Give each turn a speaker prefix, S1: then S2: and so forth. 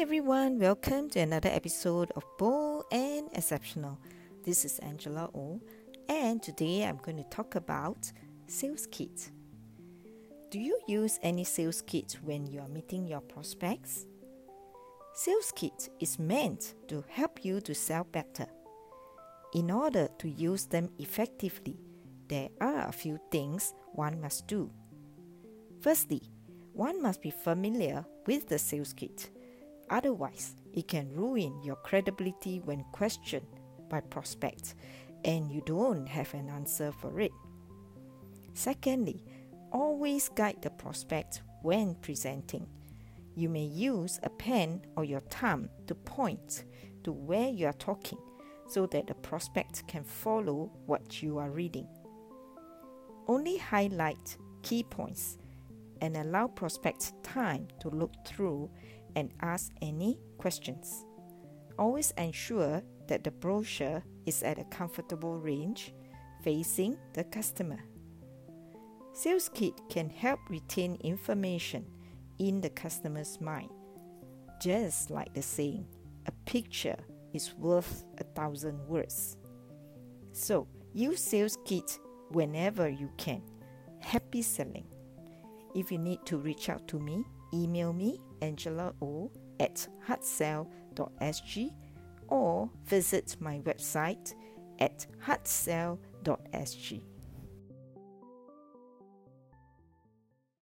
S1: everyone, welcome to another episode of Bold and Exceptional. This is Angela Ow, and today I'm going to talk about sales kit. Do you use any sales kit when you are meeting your prospects? Sales kit is meant to help you to sell better. In order to use them effectively, there are a few things one must do. Firstly, one must be familiar with the sales kit. Otherwise, it can ruin your credibility when questioned by prospects and you don't have an answer for it. Secondly, always guide the prospect when presenting. You may use a pen or your thumb to point to where you are talking so that the prospect can follow what you are reading. Only highlight key points and allow prospects time to look through and ask any questions. Always ensure that the brochure is at a comfortable range facing the customer. Sales Kit can help retain information in the customer's mind. Just like the saying, a picture is worth a thousand words. So, use Sales Kit whenever you can. Happy selling! If you need to reach out to me, email me angela ow at heartsell.sg or visit my website at heartsell.sg.